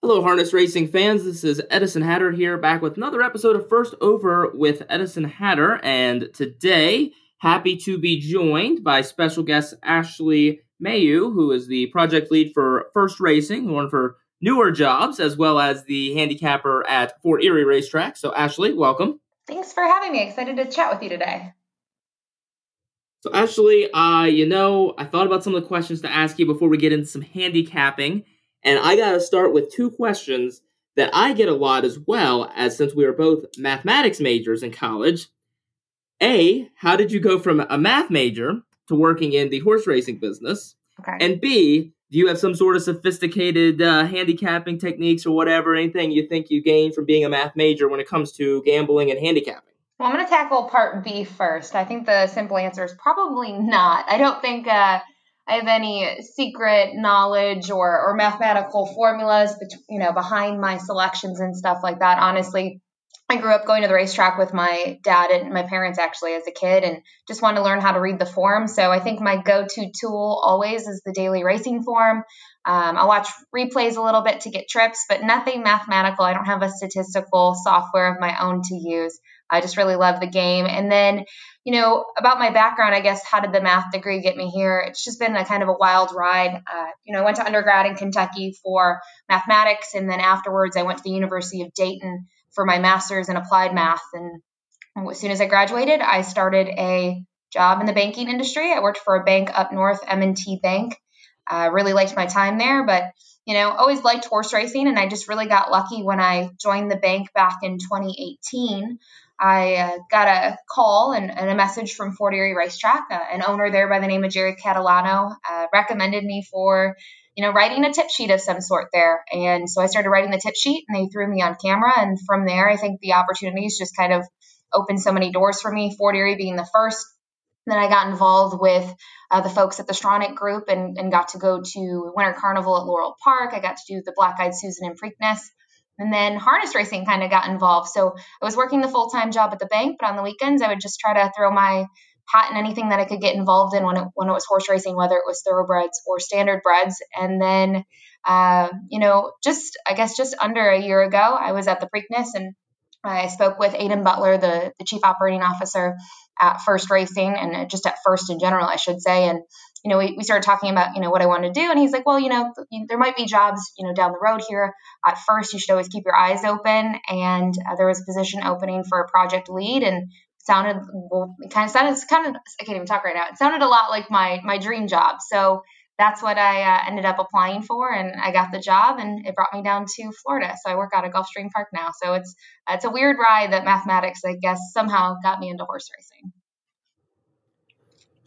Hello, harness racing fans. This is Edison Hatter here, back with another episode of First Over with Edison Hatter. And today, happy to be joined by special guest Ashley Mailloux, who is the project lead for First Racing, one of her newer jobs, as well as the handicapper at Fort Erie Racetrack. So, Ashley, welcome. Thanks for having me. Excited to chat with you today. So, Ashley, uh, you know, I thought about some of the questions to ask you before we get into some handicapping. And I got to start with two questions that I get a lot as well, as since we are both mathematics majors in college. A, how did you go from a math major to working in the horse racing business? Okay. And B, do you have some sort of sophisticated uh, handicapping techniques or whatever, anything you think you gained from being a math major when it comes to gambling and handicapping? Well, I'm going to tackle part B first. I think the simple answer is probably not. I don't think uh, I have any secret knowledge or, or mathematical formulas, you know, behind my selections and stuff like that. Honestly, I grew up going to the racetrack with my dad and my parents actually as a kid and just wanted to learn how to read the form. So I think my go to tool always is the daily racing form. Um, I watch replays a little bit to get trips, but nothing mathematical. I don't have a statistical software of my own to use. I just really love the game. And then, you know, about my background, I guess, how did the math degree get me here? It's just been a kind of a wild ride. Uh, you know, I went to undergrad in Kentucky for mathematics, and then afterwards, I went to the University of Dayton for my master's in applied math. And as soon as I graduated, I started a job in the banking industry. I worked for a bank up north, M&T Bank. I uh, really liked my time there, but you know, always liked horse racing, and I just really got lucky when I joined the bank back in 2018. I uh, got a call and, and, a message from Fort Erie Racetrack. Uh, an owner there by the name of Jerry Catalano uh, recommended me for, you know, writing a tip sheet of some sort there. And so I started writing the tip sheet, and they threw me on camera. And from there, I think the opportunities just kind of opened so many doors for me. Fort Erie being the first. Then I got involved with uh, the folks at the Stronach Group and, and got to go to Winter Carnival at Laurel Park. I got to do the Black Eyed Susan and Preakness. And then harness racing kind of got involved. So I was working the full time job at the bank, but on the weekends I would just try to throw my hat in anything that I could get involved in when it when it was horse racing, whether it was thoroughbreds or standard breds. And then, uh, you know, just I guess just under a year ago, I was at the Preakness and I spoke with Aidan Butler, the the chief operating officer at First Racing, and just at First in general, I should say, and you know, we, we started talking about, you know, what I want to do. And he's like, well, you know, there might be jobs, you know, down the road here. At first, you should always keep your eyes open. And uh, there was a position opening for a project lead and sounded, well, it kind of sounded, kind of, I can't even talk right now. It sounded a lot like my, my dream job. So that's what I uh, ended up applying for. And I got the job and it brought me down to Florida. So I work out at Gulfstream Park now. So it's, it's a weird ride that mathematics, I guess, somehow got me into horse racing.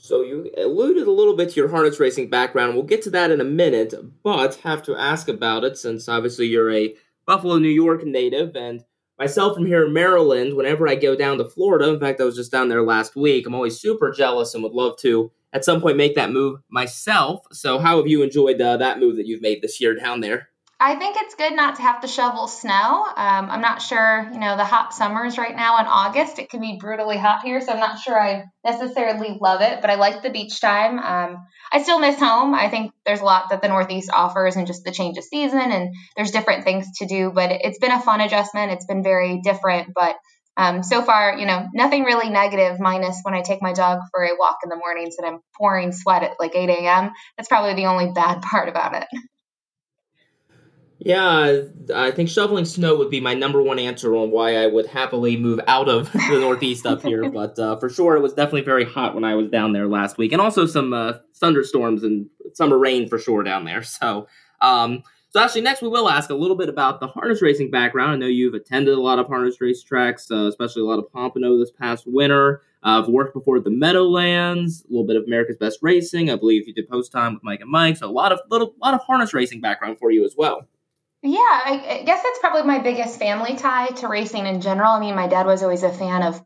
So you alluded a little bit to your harness racing background. We'll get to that in a minute, but have to ask about it since obviously you're a Buffalo, New York native, and myself from here in Maryland. Whenever I go down to Florida, in fact, I was just down there last week. I'm always super jealous and would love to at some point make that move myself. So, how have you enjoyed uh, that move that you've made this year down there? I think it's good not to have to shovel snow. Um, I'm not sure, you know, the hot summers right now in August, it can be brutally hot here. So I'm not sure I necessarily love it, but I like the beach time. Um, I still miss home. I think there's a lot that the Northeast offers and just the change of season and there's different things to do, but it's been a fun adjustment. It's been very different, but um, so far, you know, nothing really negative, minus when I take my dog for a walk in the mornings and I'm pouring sweat at like 8 a.m. That's probably the only bad part about it. Yeah, I think shoveling snow would be my number one answer on why I would happily move out of the Northeast up here. But uh, for sure, it was definitely very hot when I was down there last week, and also some uh, thunderstorms and summer rain for sure down there. So, um, so actually, next we will ask a little bit about the harness racing background. I know you've attended a lot of harness race tracks, uh, especially a lot of Pompano this past winter. Uh, I've worked before at the Meadowlands, a little bit of America's Best Racing. I believe you did post time with Mike and Mike, so a lot of little lot of harness racing background for you as well. Yeah, I, I guess that's probably my biggest family tie to racing in general. I mean, my dad was always a fan of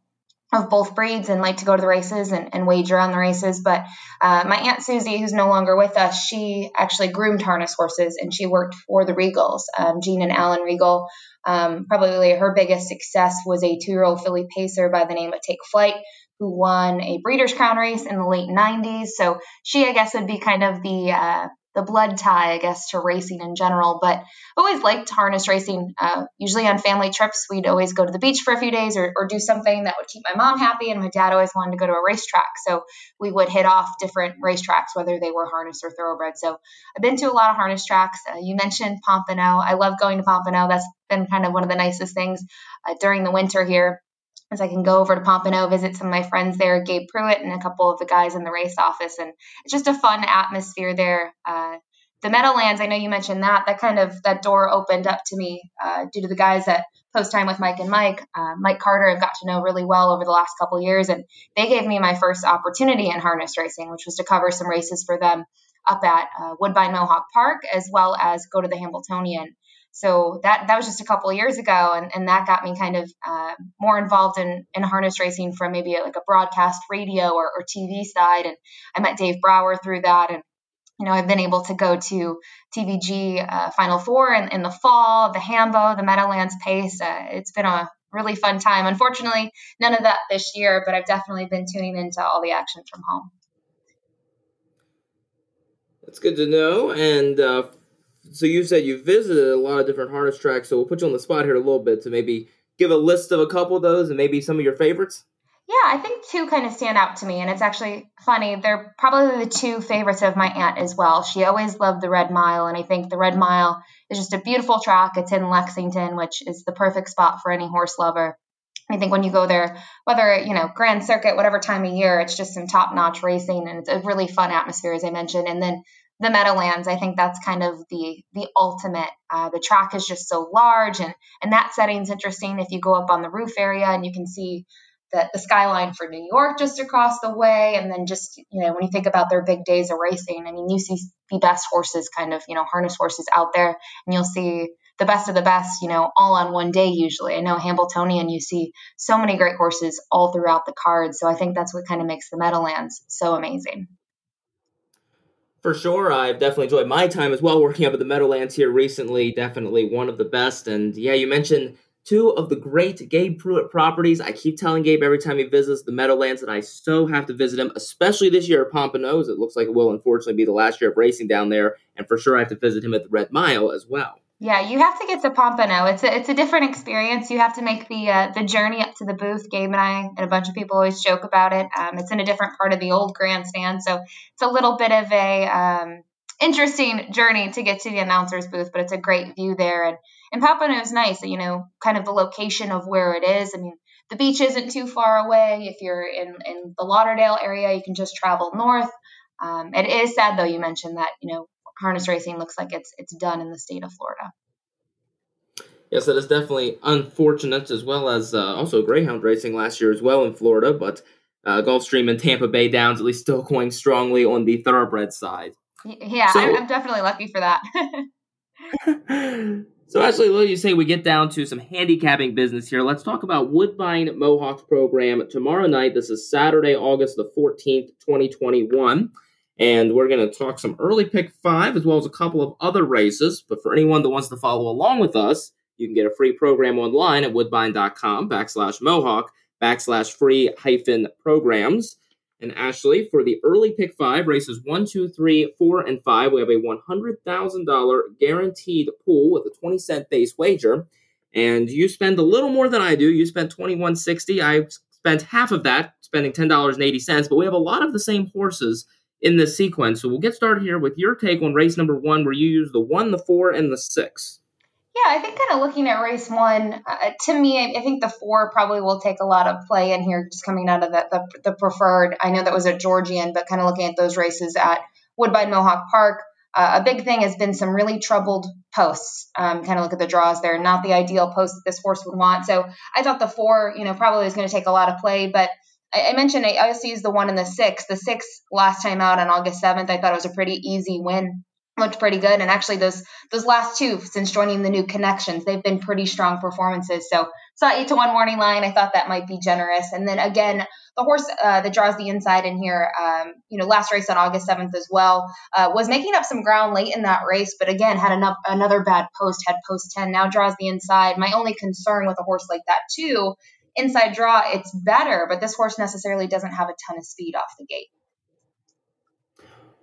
of both breeds and liked to go to the races and, and wager on the races. But uh, my aunt Susie, who's no longer with us, she actually groomed harness horses and she worked for the Regals, um, Gene and Alan Regal. Um, probably her biggest success was a two-year-old filly pacer by the name of Take Flight, who won a Breeders' Crown race in the late 90s. So she, I guess, would be kind of the uh, the blood tie, I guess, to racing in general. But I've always liked harness racing. Uh, usually on family trips, we'd always go to the beach for a few days or, or do something that would keep my mom happy. And my dad always wanted to go to a racetrack. So we would hit off different racetracks, whether they were harness or thoroughbred. So I've been to a lot of harness tracks. Uh, you mentioned Pompano. I love going to Pompano. That's been kind of one of the nicest things uh, during the winter here as I can go over to Pompano, visit some of my friends there, Gabe Prewitt and a couple of the guys in the race office. And it's just a fun atmosphere there. Uh, the Meadowlands, I know you mentioned that, that kind of, that door opened up to me uh, due to the guys that post time with Mike and Mike. Uh, Mike Carter, I've got to know really well over the last couple years. And they gave me my first opportunity in harness racing, which was to cover some races for them up at uh, Woodbine Mohawk Park, as well as go to the Hambletonian. So that that was just a couple years ago, and, and that got me kind of uh, more involved in, in harness racing from maybe like a broadcast radio or, or TV side. And I met Dave Brower through that, and you know I've been able to go to TVG uh, Final Four in, in the fall, the Hambo, the Meadowlands Pace. Uh, it's been a really fun time. Unfortunately, none of that this year, but I've definitely been tuning into all the action from home. That's good to know. And uh, so you said you visited a lot of different harness tracks, so we'll put you on the spot here a little bit to maybe give a list of a couple of those and maybe some of your favorites. Yeah, I think two kind of stand out to me, and it's actually funny. They're probably the two favorites of my aunt as well. She always loved the Red Mile, and I think the Red Mile is just a beautiful track. It's in Lexington, which is the perfect spot for any horse lover. I think when you go there, whether you know Grand Circuit, whatever time of year, it's just some top-notch racing, and it's a really fun atmosphere, as I mentioned. And then the Meadowlands, I think that's kind of the the ultimate. Uh, the track is just so large, and and that setting's interesting. If you go up on the roof area and you can see the, the skyline for New York just across the way, and then just you know when you think about their big days of racing, I mean you see the best horses, kind of you know harness horses out there, and you'll see the best of the best, you know, all on one day usually. I know Hambletonian, you see so many great horses all throughout the card. So I think that's what kind of makes the Meadowlands so amazing for sure. I've definitely enjoyed my time as well working up at the Meadowlands here recently. Definitely one of the best. And yeah, you mentioned two of the great Gabe Prewitt properties. I keep telling Gabe every time he visits the Meadowlands that I so have to visit him, especially this year at Pompanos. It looks like it will unfortunately be the last year of racing down there. And for sure, I have to visit him at the Red Mile as well. Yeah, you have to get to Pompano. It's a it's a different experience. You have to make the uh, the journey up to the booth. Gabe and I and a bunch of people always joke about it. Um, it's in a different part of the old grandstand, so it's a little bit of a um, interesting journey to get to the announcer's booth. But it's a great view there, and and Pompano is nice. You know, kind of the location of where it is. I mean, the beach isn't too far away. If you're in in the Lauderdale area, you can just travel north. Um, it is sad though. You mentioned that you know harness racing looks like it's it's done in the state of Florida. Yes, that is definitely unfortunate, as well as uh, also Greyhound racing last year as well in Florida, but uh, Gulfstream and Tampa Bay Downs at least still going strongly on the thoroughbred side. Yeah, so, I'm definitely lucky for that. so, actually, let you say we get down to some handicapping business here. Let's talk about Woodbine Mohawks program tomorrow night. This is Saturday, August the 14th, 2021. And we're going to talk some early pick five as well as a couple of other races. But for anyone that wants to follow along with us, you can get a free program online at woodbine.com backslash mohawk backslash free hyphen programs. And Ashley, for the early pick five, races one, two, three, four, and five, we have a $100,000 guaranteed pool with a 20 cent base wager. And you spend a little more than I do. You spend 2160 I spent half of that, spending $10.80, but we have a lot of the same horses in this sequence. So we'll get started here with your take on race number one, where you use the one, the four, and the six. Yeah, I think kind of looking at race one, uh, to me, I think the four probably will take a lot of play in here, just coming out of the, the, the preferred. I know that was a Georgian, but kind of looking at those races at Woodbine Mohawk Park, uh, a big thing has been some really troubled posts. Um, kind of look at the draws there, not the ideal post that this horse would want. So I thought the four, you know, probably was going to take a lot of play, but I, I mentioned I also used the one and the six. The six last time out on August 7th, I thought it was a pretty easy win. Looked pretty good, and actually those those last two since joining the new connections, they've been pretty strong performances. So saw eight to one morning line. I thought that might be generous, and then again the horse uh, that draws the inside in here, um, you know, last race on August 7th as well, uh, was making up some ground late in that race, but again, had enough, another bad post, had post 10, now draws the inside. My only concern with a horse like that, too, inside draw, it's better, but this horse necessarily doesn't have a ton of speed off the gate.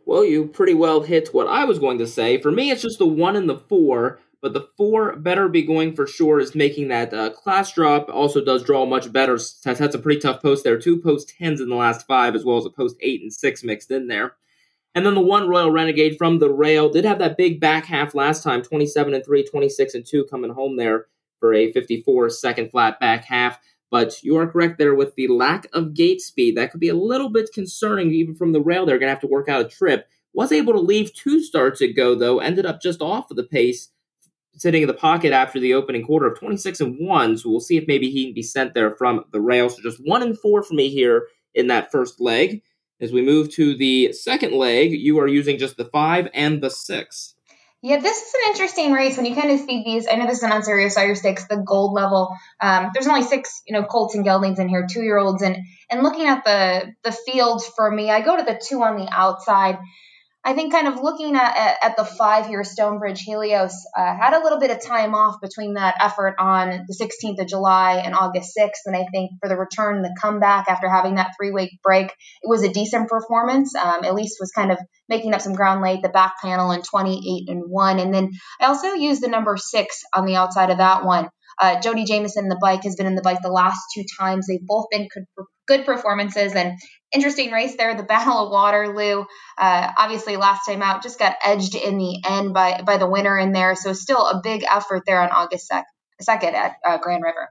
Well, you pretty well hit what I was going to say. For me, it's just the one and the four, but the four better be going for sure is making that uh, class drop. Also, does draw much better. Has had some pretty tough posts there. Two post tens in the last five, as well as a post eight and six mixed in there. And then the one Royal Renegade from the rail did have that big back half last time 27 and 3, 26 and 2 coming home there for a 54 second flat back half. But you are correct there with the lack of gate speed. That could be a little bit concerning even from the rail. They're going to have to work out a trip. Was able to leave two starts ago, though, ended up just off of the pace, sitting in the pocket after the opening quarter of 26 and 1. So we'll see if maybe he can be sent there from the rail. So just 1 and 4 for me here in that first leg. As we move to the second leg, you are using just the five and the six. Yeah, this is an interesting race when you kind of see these. I know this is an Ontario Sire Stakes, the gold level. Um, there's only six, you know, Colts and Geldings in here, two year olds, and and looking at the the field for me, I go to the two on the outside. I think kind of looking at, at, at the five here, Stonebridge Helios uh, had a little bit of time off between that effort on the 16th of July and August 6th. And I think for the return, the comeback after having that three week break, it was a decent performance. Um, Elise was kind of making up some ground late, the back panel in 28 and 1. And then I also used the number six on the outside of that one. Uh, Jody Jamieson, the bike, has been in the bike the last two times. They've both been good performances and interesting race there. The Battle of Waterloo, uh, obviously last time out, just got edged in the end by by the winner in there. So still a big effort there on August second at uh, Grand River.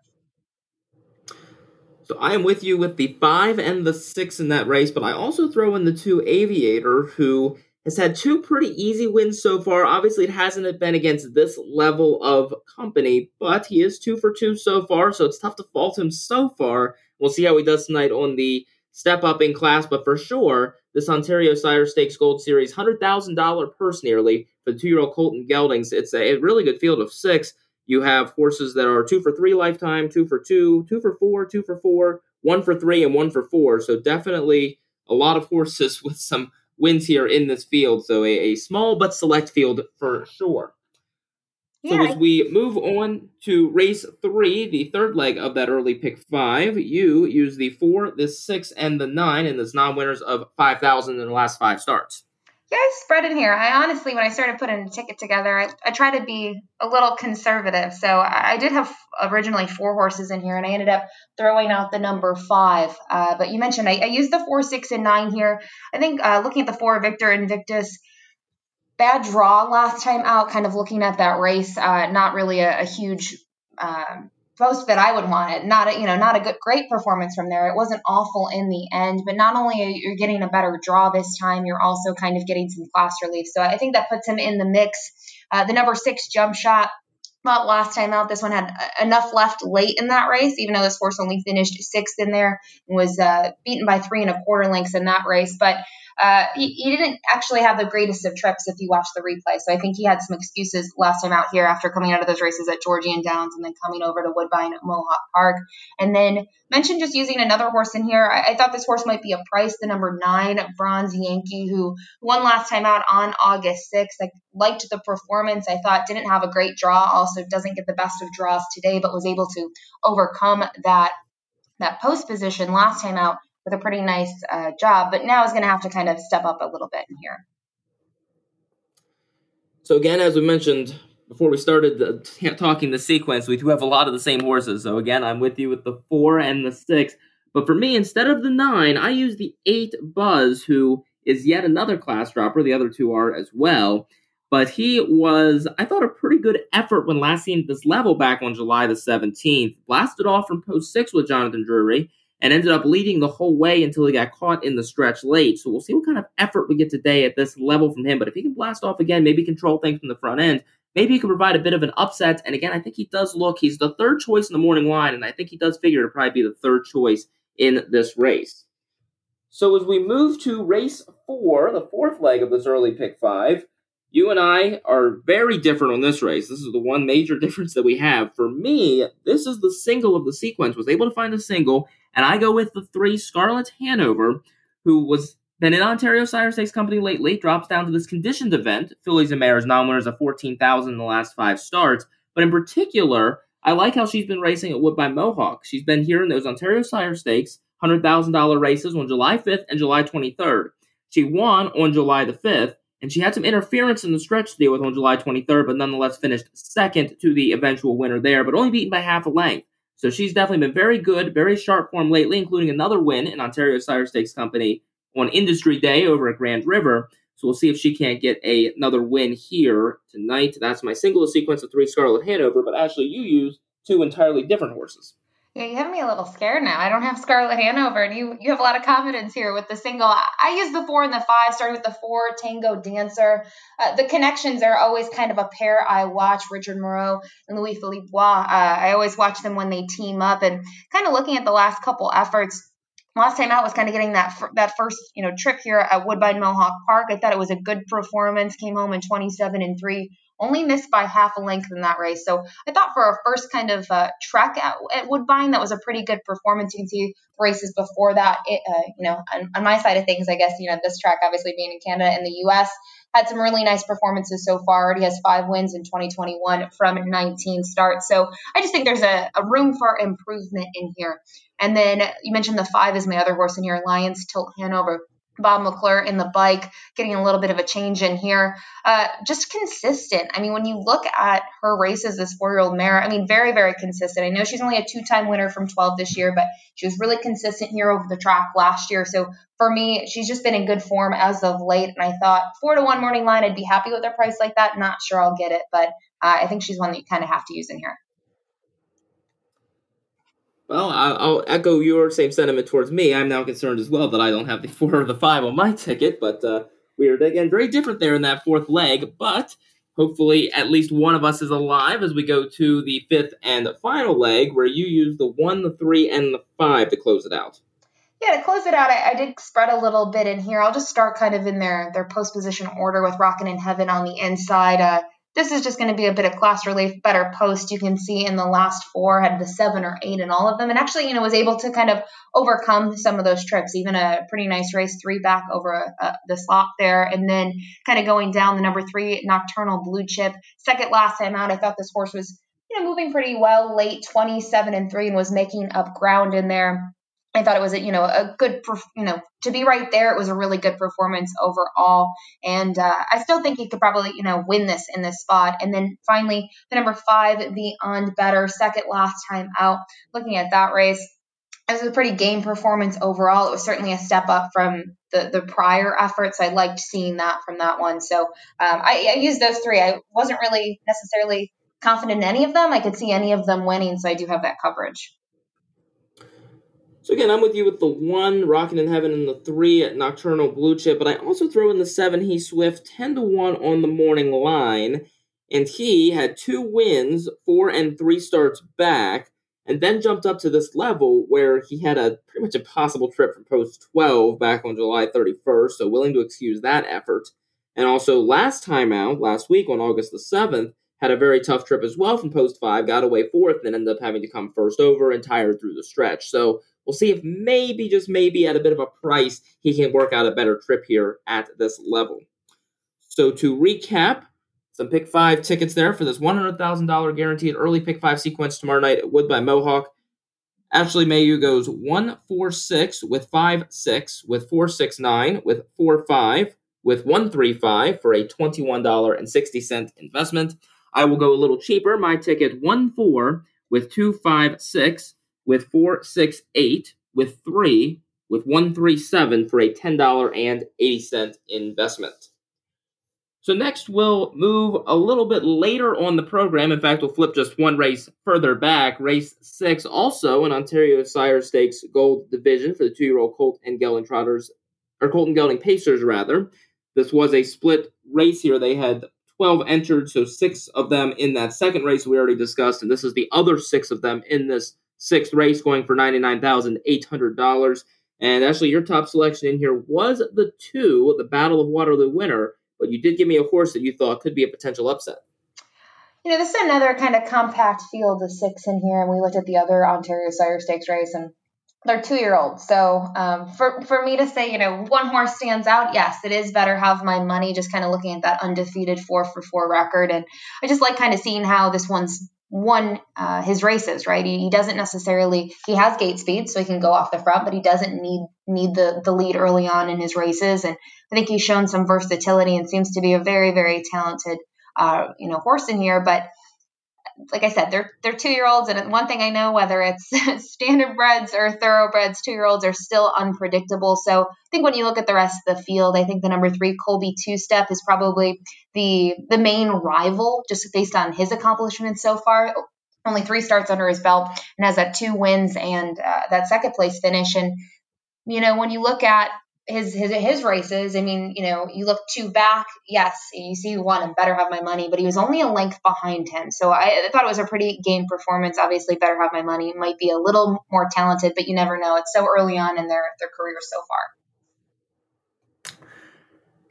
So I am with you with the five and the six in that race, but I also throw in the two Aviator, who has had two pretty easy wins so far. Obviously, it hasn't been against this level of company, but he is two for two so far, so it's tough to fault him so far. We'll see how he does tonight on the step up in class, but for sure, this Ontario Sire Stakes Gold Series, $100,000 purse nearly for the two year old Colton Geldings. It's a, really good field of six. You have horses that are two for three lifetime, two for two, two for four, two for four, one for three, and one for four. So definitely a lot of horses with some wins here in this field. So a, a small but select field for sure. Yeah. So as we move on to race three, the third leg of that early pick five, you use the four, the six, and the nine, and this non-winners of five thousand in the last five starts. Yeah, I spread in here. I honestly, when I started putting a ticket together, I, I try to be a little conservative. So I, I, did have originally four horses in here, and I ended up throwing out the number five. Uh, but you mentioned I, I, used the four, six, and nine here. I think uh, looking at the four, Victor Invictus, bad draw last time out. Kind of looking at that race, uh, not really a, a huge. Um, post that I would want it. Not a, you know, not a good, great performance from there. It wasn't awful in the end, but not only are you getting a better draw this time, you're also kind of getting some class relief. So I think that puts him in the mix. Uh, the number six jump shot. Well, last time out, this one had enough left late in that race, even though this horse only finished sixth in there and was uh, beaten by three and a quarter lengths in that race. But uh, he, he, didn't actually have the greatest of trips if you watch the replay. So I think he had some excuses last time out here after coming out of those races at Georgian Downs and then coming over to Woodbine at Mohawk Park. And then mentioned just using another horse in here. I, I thought this horse might be a price, the number nine, Bronze Yankee, who won last time out on August 6th. I liked the performance. I thought didn't have a great draw, also doesn't get the best of draws today, but was able to overcome that that post position last time out with a pretty nice uh, job, but now is going to have to kind of step up a little bit in here. So again, as we mentioned before we started the, talking the sequence, we do have a lot of the same horses. So again, I'm with you with the four and the six. But for me, instead of the nine, I use the eight Buzz, who is yet another class dropper. The other two are as well. But he was, I thought, a pretty good effort when last seen at this level back on July the 17th. Blasted off from post six with Jonathan Drury and ended up leading the whole way until he got caught in the stretch late. So we'll see what kind of effort we get today at this level from him. But if he can blast off again, maybe control things from the front end, maybe he can provide a bit of an upset. And again, I think he does look, he's the third choice in the morning line, and I think he does figure to probably be the third choice in this race. So as we move to race four, the fourth leg of this early pick five, you and I are very different on this race. This is the one major difference that we have. For me, this is the single of the sequence. Was able to find a single, and I go with the three Scarlett Hanover, who was been in Ontario Sire Stakes Company lately, drops down to this conditioned event. Fillies and Mares non-winners of 14,000 in the last five starts. But in particular, I like how she's been racing at Woodbine Mohawk. She's been here in those Ontario Sire Stakes, $100,000 races on July 5th and July 23rd. She won on July the 5th, and she had some interference in the stretch to deal with on July 23rd, but nonetheless finished second to the eventual winner there, but only beaten by half a length. So she's definitely been very good, very sharp form lately, including another win in Ontario Sire Stakes Company on Industry Day over at Grand River. So we'll see if she can't get a, another win here tonight. That's my single sequence of three Scarlet Hanover, but actually you use two entirely different horses. Yeah, you have me a little scared now. I don't have Scarlett Hanover, and you you have a lot of confidence here with the single. I, I use the four and the five, starting with the four Tango Dancer. Uh, the connections are always kind of a pair I watch. Richard Moreau and Louis Philippe Roy. Uh, I always watch them when they team up, and kind of looking at the last couple efforts. Last time out was kind of getting that that first you know trip here at Woodbine Mohawk Park. I thought it was a good performance. Came home in 27 and three only missed by half a length in that race. So I thought for a first kind of uh, trek at, at, Woodbine, that was a pretty good performance. You can see races before that. It, uh, you know, on, on, my side of things, I guess you know this track obviously being in Canada and the U.S. had some really nice performances so far. Already has five wins in 2021 from 19 starts. So I just think there's a, a room for improvement in here. And then you mentioned the five is my other horse in here, Lions Tilt Hanover. Bob McClure in the bike, getting a little bit of a change in here. Uh, just consistent. I mean, when you look at her races, this four year old mare, I mean, very, very consistent. I know she's only a two time winner from 12 this year, but she was really consistent here over the track last year. So for me, she's just been in good form as of late. And I thought four to one morning line, I'd be happy with a price like that. Not sure I'll get it, but uh, I think she's one that you kind of have to use in here. Well, I'll echo your same sentiment towards me. I'm now concerned as well that I don't have the four or the five on my ticket, but uh, we are again very different there in that fourth leg. But hopefully, at least one of us is alive as we go to the fifth and final leg, where you use the one, the three, and the five to close it out. Yeah, to close it out, I, I, did spread a little bit in here. I'll just start kind of in their their post position order with Rockin' in Heaven on the inside. Uh, this is just going to be a bit of class relief, better post. You can see in the last four had the seven or eight in all of them, and actually, you know, was able to kind of overcome some of those trips. Even a pretty nice race, three back over uh, the slot there, and then kind of going down the number three Nocturnal Blue Chip. Second last time out, I thought this horse was you know moving pretty well, late 27 and three, and was making up ground in there. I thought it was a you know a good you know to be right there. It was a really good performance overall, and uh, I still think he could probably you know win this in this spot. And then finally, the number five, Beyond Better, second last time out. Looking at that race, it was a pretty game performance overall. It was certainly a step up from the the prior efforts. I liked seeing that from that one. So um, I, I used those three. I wasn't really necessarily confident in any of them. I could see any of them winning, so I do have that coverage. So again, I'm with you with the one Rockin' in Heaven and the three at Nocturnal Blue Chip, but I also throw in the seven He Swift ten to one on the morning line, and he had two wins, four and three starts back, and then jumped up to this level where he had a pretty much impossible trip for post 12 back on July 31st, so willing to excuse that effort. And also last time out, last week on August the 7th, had a very tough trip as well from post 5, got away fourth, and ended up having to come first over and tired through the stretch. So We'll see if maybe, just maybe, at a bit of a price, he can work out a better trip here at this level. So to recap, some pick five tickets there for this $100,000 guaranteed early pick five sequence tomorrow night at Woodbine Mohawk. Ashley Mailloux goes 1 4 6 with 5 6 with 4 6 9 with 4 5 with 1 3 5 for a $21.60 investment. I will go a little cheaper. My ticket 1 4 with 2 5 6 with 468 with 3 with 137 for a $10.80 investment. So next we'll move a little bit later on the program. In fact, we'll flip just one race further back. Race 6 also an Ontario Sire Stakes Gold Division for the 2-year-old Colt and Gelding Trotters or Colt and Gelding Pacers rather. This was a split race here. They had 12 entered, so 6 of them in that second race we already discussed and this is the other 6 of them in this sixth race going for $99,800. And actually, your top selection in here was the two, the Battle of Waterloo winner, but you did give me a horse that you thought could be a potential upset. You know, this is another kind of compact field of six in here, and we looked at the other Ontario Sire Stakes race, and they're two year olds. So um, for for me to say, you know, one horse stands out, yes, it is better have my money. Just kind of looking at that undefeated four for four record, and I just like kind of seeing how this one's won uh, his races, right? He, he, doesn't necessarily he has gate speed, so he can go off the front, but he doesn't need need the the lead early on in his races. And I think he's shown some versatility and seems to be a very very talented uh, you know horse in here. But like I said, they're they're two year olds, and one thing I know, whether it's standard breds or thoroughbreds, two year olds are still unpredictable. So I think when you look at the rest of the field, I think the number three Colby Two Step is probably the the main rival, just based on his accomplishments so far. Only three starts under his belt, and has that two wins and uh, that second place finish. And you know, when you look at his his his races. I mean, you know, you look two back, yes, you see one and better have my money, but he was only a length behind him. So I, I, thought it was a pretty game performance. Obviously, better have my money. might be a little more talented, but you never know. It's so early on in their their career so far.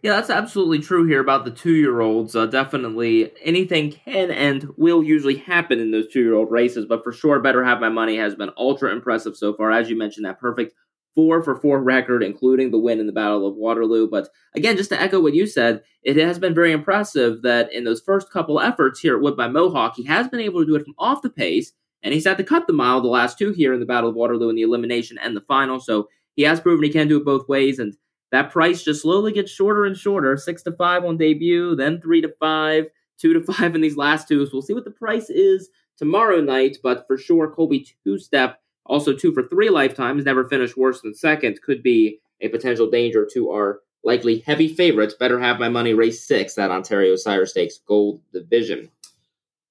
Yeah, that's absolutely true here about the two year olds. Uh, definitely anything can and will usually happen in those two year old races, but for sure, Better Have My Money has been ultra impressive so far. As you mentioned, that perfect four for four record, including the win in the Battle of Waterloo. But again, just to echo what you said, it has been very impressive that in those first couple efforts here at Woodbine Mohawk, he has been able to do it from off the pace, and he's had to cut the mile the last two here in the Battle of Waterloo in the elimination and the final. So he has proven he can do it both ways, and that price just slowly gets shorter and shorter. Six to five on debut, then three to five, two to five in these last two. So we'll see what the price is tomorrow night, but for sure, Colby two step also, two for three lifetimes, never finished worse than second, could be a potential danger to our likely heavy favorites. Better have my money race six, that Ontario Sire Stakes Gold Division.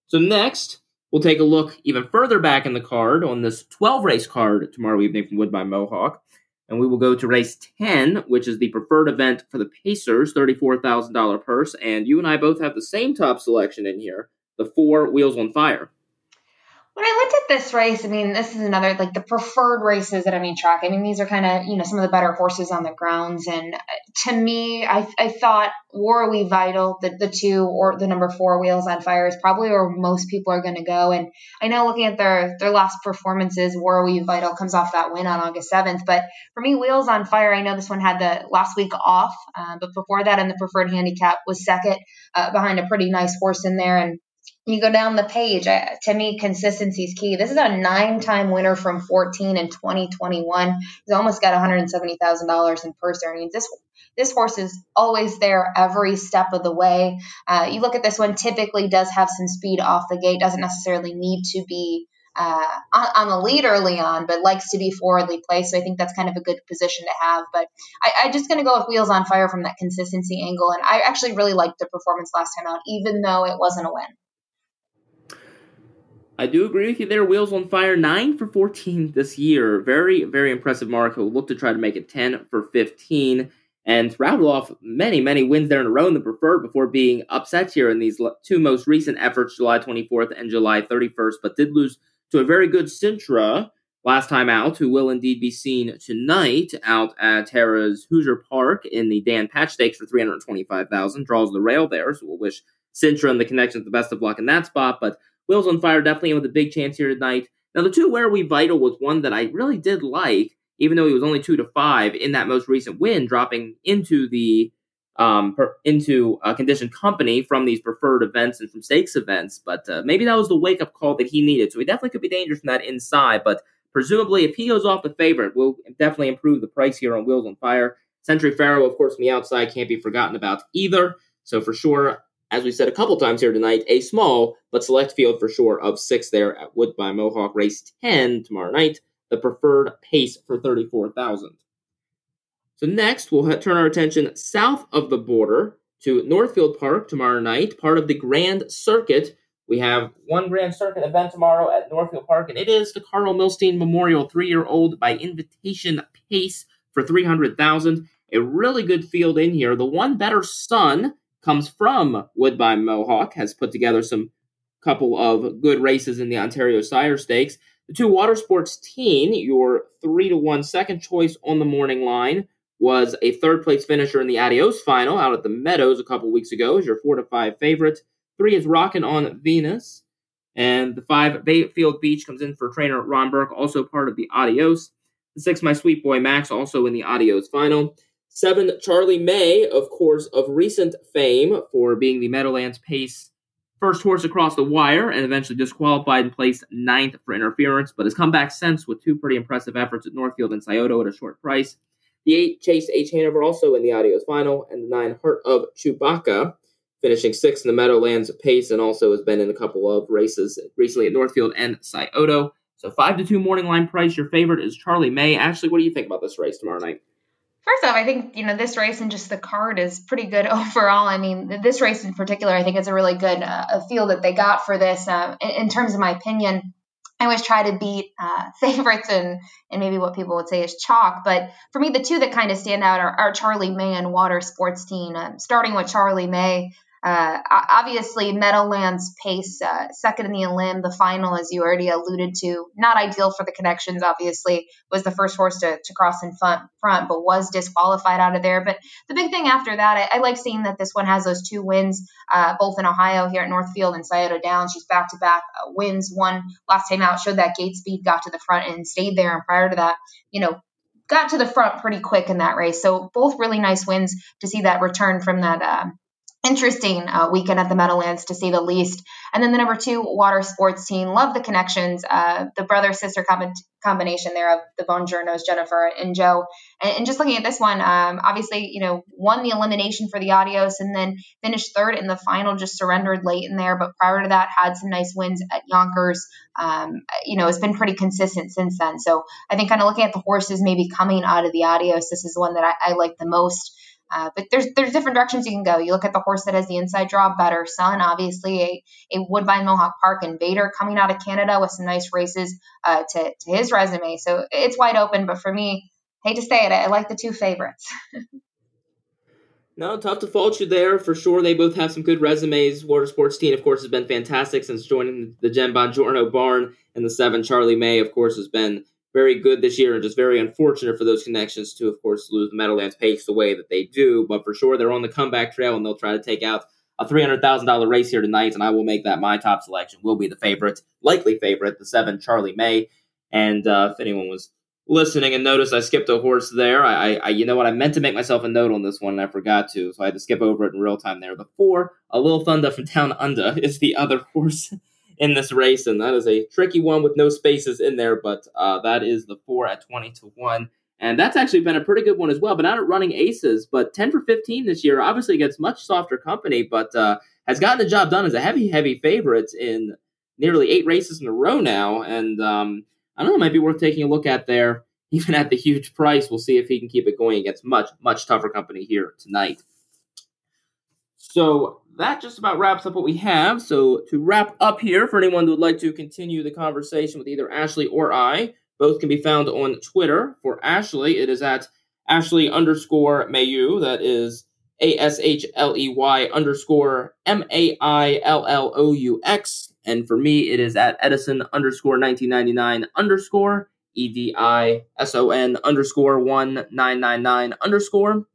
So, next, we'll take a look even further back in the card on this 12 race card tomorrow evening from Woodbine Mohawk. And we will go to race 10, which is the preferred event for the Pacers, $34,000 purse. And you and I both have the same top selection in here the four Wheels on Fire when I looked at this race, I mean, this is another like the preferred races at any track. I mean, these are kind of you know some of the better horses on the grounds, and uh, to me, I, I thought War We Vital, the the two or the number four Wheels on Fire is probably where most people are going to go. And I know looking at their their last performances, War We Vital comes off that win on August seventh, but for me, Wheels on Fire, I know this one had the last week off, uh, but before that, in the preferred handicap was second uh, behind a pretty nice horse in there, and you go down the page. I, to me, consistency is key. This is a nine-time winner from 14 and 2021. He's almost got $170,000 in purse earnings. This this horse is always there every step of the way. Uh, you look at this one; typically does have some speed off the gate. Doesn't necessarily need to be uh, on, on, the lead early on, but likes to be forwardly placed. So I think that's kind of a good position to have. But I, am just going to go with Wheels on Fire from that consistency angle. And I actually really liked the performance last time out, even though it wasn't a win. I do agree with you there. Wheels on fire, 9 for 14 this year. Very, very impressive mark. He'll look to try to make it 10 for 15 and rattle off many, many wins there in a row in the preferred before being upset here in these two most recent efforts, July 24th and July 31st, but did lose to a very good Sintra last time out, who will indeed be seen tonight out at Harrah's Hoosier Park in the Dan Patch Stakes for 325000 Draws the rail there, so we'll wish Sintra and the connections the best of luck in that spot, but Wheels on Fire definitely with a big chance here tonight. Now, the two Where We Vital was one that I really did like, even though he was only two to five in that most recent win, dropping into the um, per, into a conditioned company from these preferred events and from stakes events. But uh, maybe that was the wake up call that he needed. So he definitely could be dangerous from that inside. But presumably, if he goes off the favorite, will definitely improve the price here on Wheels on Fire. Century Farroh, of course, from the outside can't be forgotten about either. So for sure, as we said a couple times here tonight, a small but select field for sure of six there at Woodbine Mohawk race 10 tomorrow night, the preferred pace for 34,000. So next, we'll turn our attention south of the border to Northfield Park tomorrow night, part of the Grand Circuit. We have one Grand Circuit event tomorrow at Northfield Park, and it is the Carl Milstein Memorial three-year-old by invitation pace for 300,000. A really good field in here. The one better son comes from Woodbine Mohawk, has put together some couple of good races in the Ontario Sire Stakes. The two water sports teen, your three to one second choice on the morning line, was a third place finisher in the Adios final out at the Meadows a couple weeks ago. Is your four to five favorite. Three is Rockin' on Venus. And the five, Bayfield Beach, comes in for trainer Ron Burke, also part of the Adios. The six, My Sweet Boy Max, also in the Adios final. Seven, Charlie May, of course, of recent fame for being the Meadowlands Pace first horse across the wire and eventually disqualified and placed ninth for interference, but has come back since with two pretty impressive efforts at Northfield and Scioto at a short price. The eight Chase H. Hanover also in the Adios final, and the nine Heart of Chewbacca finishing sixth in the Meadowlands pace, and also has been in a couple of races recently at Northfield and Scioto. So five to two morning line price. Your favorite is Charlie May. Ashley, what do you think about this race tomorrow night? First off, I think you know this race and just the card is pretty good overall. I mean, this race in particular, I think it's a really good uh, field that they got for this. Uh, in, in, terms of my opinion, I always try to beat uh, favorites and and maybe what people would say is chalk. But for me, the two that kind of stand out are, are Charlie May and Water Sports Team. Uh, starting with Charlie May, uh, obviously, Meadowlands pace uh, second in the Elim, the final, as you already alluded to, not ideal for the connections. Obviously, was the first horse to, to cross in front, front, but was disqualified out of there. But the big thing after that, I, I like seeing that this one has those two wins, uh, both in Ohio here at Northfield and Scioto Downs. She's back to back wins. One last time out showed that gate speed, got to the front and stayed there. And prior to that, you know, got to the front pretty quick in that race. So both really nice wins to see that return from that uh, interesting uh, weekend at the Meadowlands to say the least. And then the number two water sports team, love the connections, uh, the brother sister com- combination there of the Bongiornos, Jennifer and Joe. And, and just looking at this one, um, obviously, you know, won the elimination for the Adios and then finished third in the final, just surrendered late in there. But prior to that, had some nice wins at Yonkers. Um, you know, it's been pretty consistent since then. So I think kind of looking at the horses maybe coming out of the Adios, this is the one that I, I like the most. Uh, but there's there's different directions you can go. You look at the horse that has the inside draw, Better Sun, obviously a, a Woodbine Mohawk Park invader coming out of Canada with some nice races uh, to, to his resume. So it's wide open. But for me, hate to say it, I, like the two favorites. no, tough to fault you there for sure. They both have some good resumes. Water Sports Team, of course, has been fantastic since joining the Jen Bongiorno barn, and the seven Charlie May, of course, has been very good this year and just very unfortunate for those connections to, of course, lose the Meadowlands pace the way that they do. But for sure, they're on the comeback trail and they'll try to take out a $300,000 race here tonight. And I will make that my top selection, will be the favorite, likely favorite, the seven Charlie May. And uh, if anyone was listening and noticed I skipped a horse there, I, I, you know what, I meant to make myself a note on this one and I forgot to. So I had to skip over it in real time there. The four, a little thunder from Down Under, is the other horse in this race, and that is a tricky one with no spaces in there. But uh, that is the four at twenty to one, and that's actually been a pretty good one as well. But not at running aces, but ten for fifteen this year. Obviously against much softer company, but uh, has gotten the job done as a heavy, heavy favorite in nearly eight races in a row now. And um, I don't know, it might be worth taking a look at there. Even at the huge price, we'll see if he can keep it going against much, much tougher company here tonight. So that just about wraps up what we have. So to wrap up here, for anyone who would like to continue the conversation with either Ashley or I, both can be found on Twitter. For Ashley, it is at Ashley underscore Mailloux. That is A S H L E Y underscore M A I L L O U X. And for me, it is at Edison underscore 1999 underscore E D I S O N underscore 1999 underscore.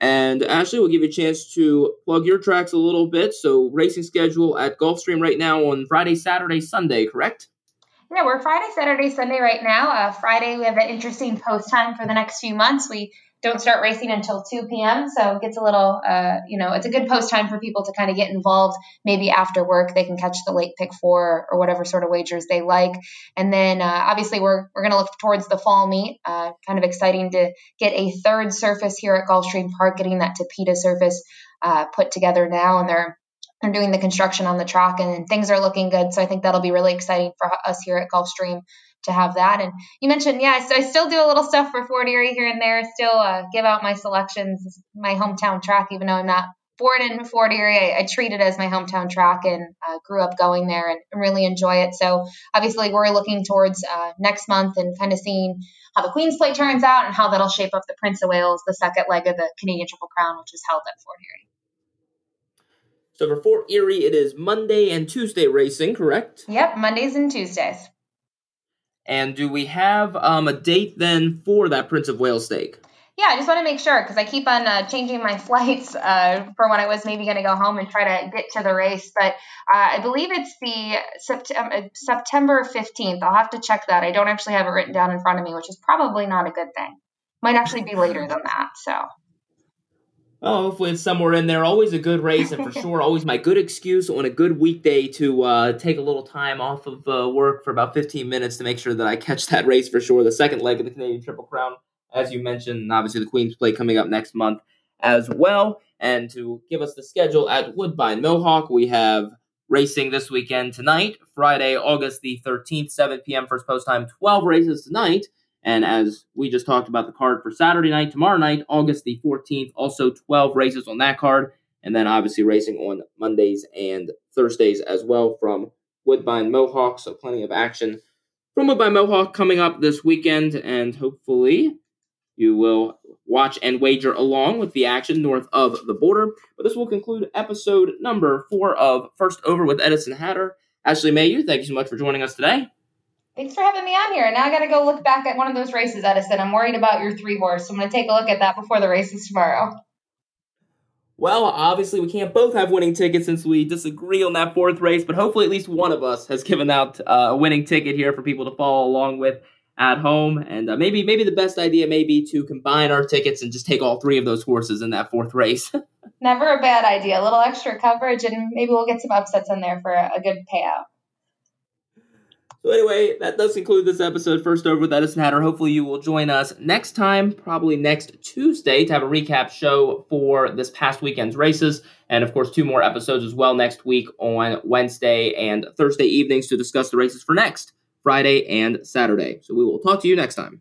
And Ashley, we'll give you a chance to plug your tracks a little bit. So, racing schedule at Gulfstream right now on Friday, Saturday, Sunday, correct? Yeah, we're Friday, Saturday, Sunday right now. Uh, Friday, we have an interesting post time for the next few months. We don't start racing until 2 p.m. So it gets a little, uh, you know, it's a good post time for people to kind of get involved. Maybe after work, they can catch the late pick four or whatever sort of wagers they like. And then uh, obviously we're, we're going to look towards the fall meet. Uh, kind of exciting to get a third surface here at Gulfstream Park, getting that Tapeta surface uh, put together now. And they're they're doing the construction on the track and, and things are looking good. So I think that'll be really exciting for us here at Gulfstream to have that. And you mentioned, yeah, I, I still do a little stuff for Fort Erie here and there. Still uh, give out my selections, my hometown track, even though I'm not born in Fort Erie. I, I treat it as my hometown track and uh, grew up going there and really enjoy it. So obviously, we're looking towards uh, next month and kind of seeing how the Queen's Plate turns out and how that'll shape up the Prince of Wales, the second leg of the Canadian Triple Crown, which is held at Fort Erie. So for Fort Erie, it is Monday and Tuesday racing, correct? Yep, Mondays and Tuesdays. And do we have um, a date then for that Prince of Wales stake? Yeah, I just want to make sure because I keep on uh, changing my flights uh, for when I was maybe going to go home and try to get to the race. But uh, I believe it's the September, uh, September 15th. I'll have to check that. I don't actually have it written down in front of me, which is probably not a good thing. Might actually be later than that. So. Oh, hopefully it's somewhere in there. Always a good race, and for sure, always my good excuse on a good weekday to uh, take a little time off of uh, work for about 15 minutes to make sure that I catch that race for sure. The second leg of the Canadian Triple Crown, as you mentioned, and obviously the Queen's Plate coming up next month as well. And to give us the schedule at Woodbine Mohawk, we have racing this weekend tonight, Friday, August the 13th, 7 p.m. first post time, 12 races tonight. And as we just talked about the card for Saturday night, tomorrow night, August the 14th, also 12 races on that card. And then obviously racing on Mondays and Thursdays as well from Woodbine Mohawk. So plenty of action from Woodbine Mohawk coming up this weekend. And hopefully you will watch and wager along with the action north of the border. But this will conclude episode number four of First Over with Edison Hatter. Ashley Mailloux, thank you so much for joining us today. Thanks for having me on here. Now I got to go look back at one of those races, Edison. I'm worried about your three horse. So I'm going to take a look at that before the races tomorrow. Well, obviously, we can't both have winning tickets since we disagree on that fourth race, but hopefully, at least one of us has given out uh, a winning ticket here for people to follow along with at home. And uh, maybe, maybe the best idea may be to combine our tickets and just take all three of those horses in that fourth race. Never a bad idea. A little extra coverage, and maybe we'll get some upsets in there for a, a good payout. So anyway, that does conclude this episode. First over with Edison Hatter. Hopefully you will join us next time, probably next Tuesday, to have a recap show for this past weekend's races, and of course two more episodes as well next week on Wednesday and Thursday evenings to discuss the races for next Friday and Saturday. So we will talk to you next time.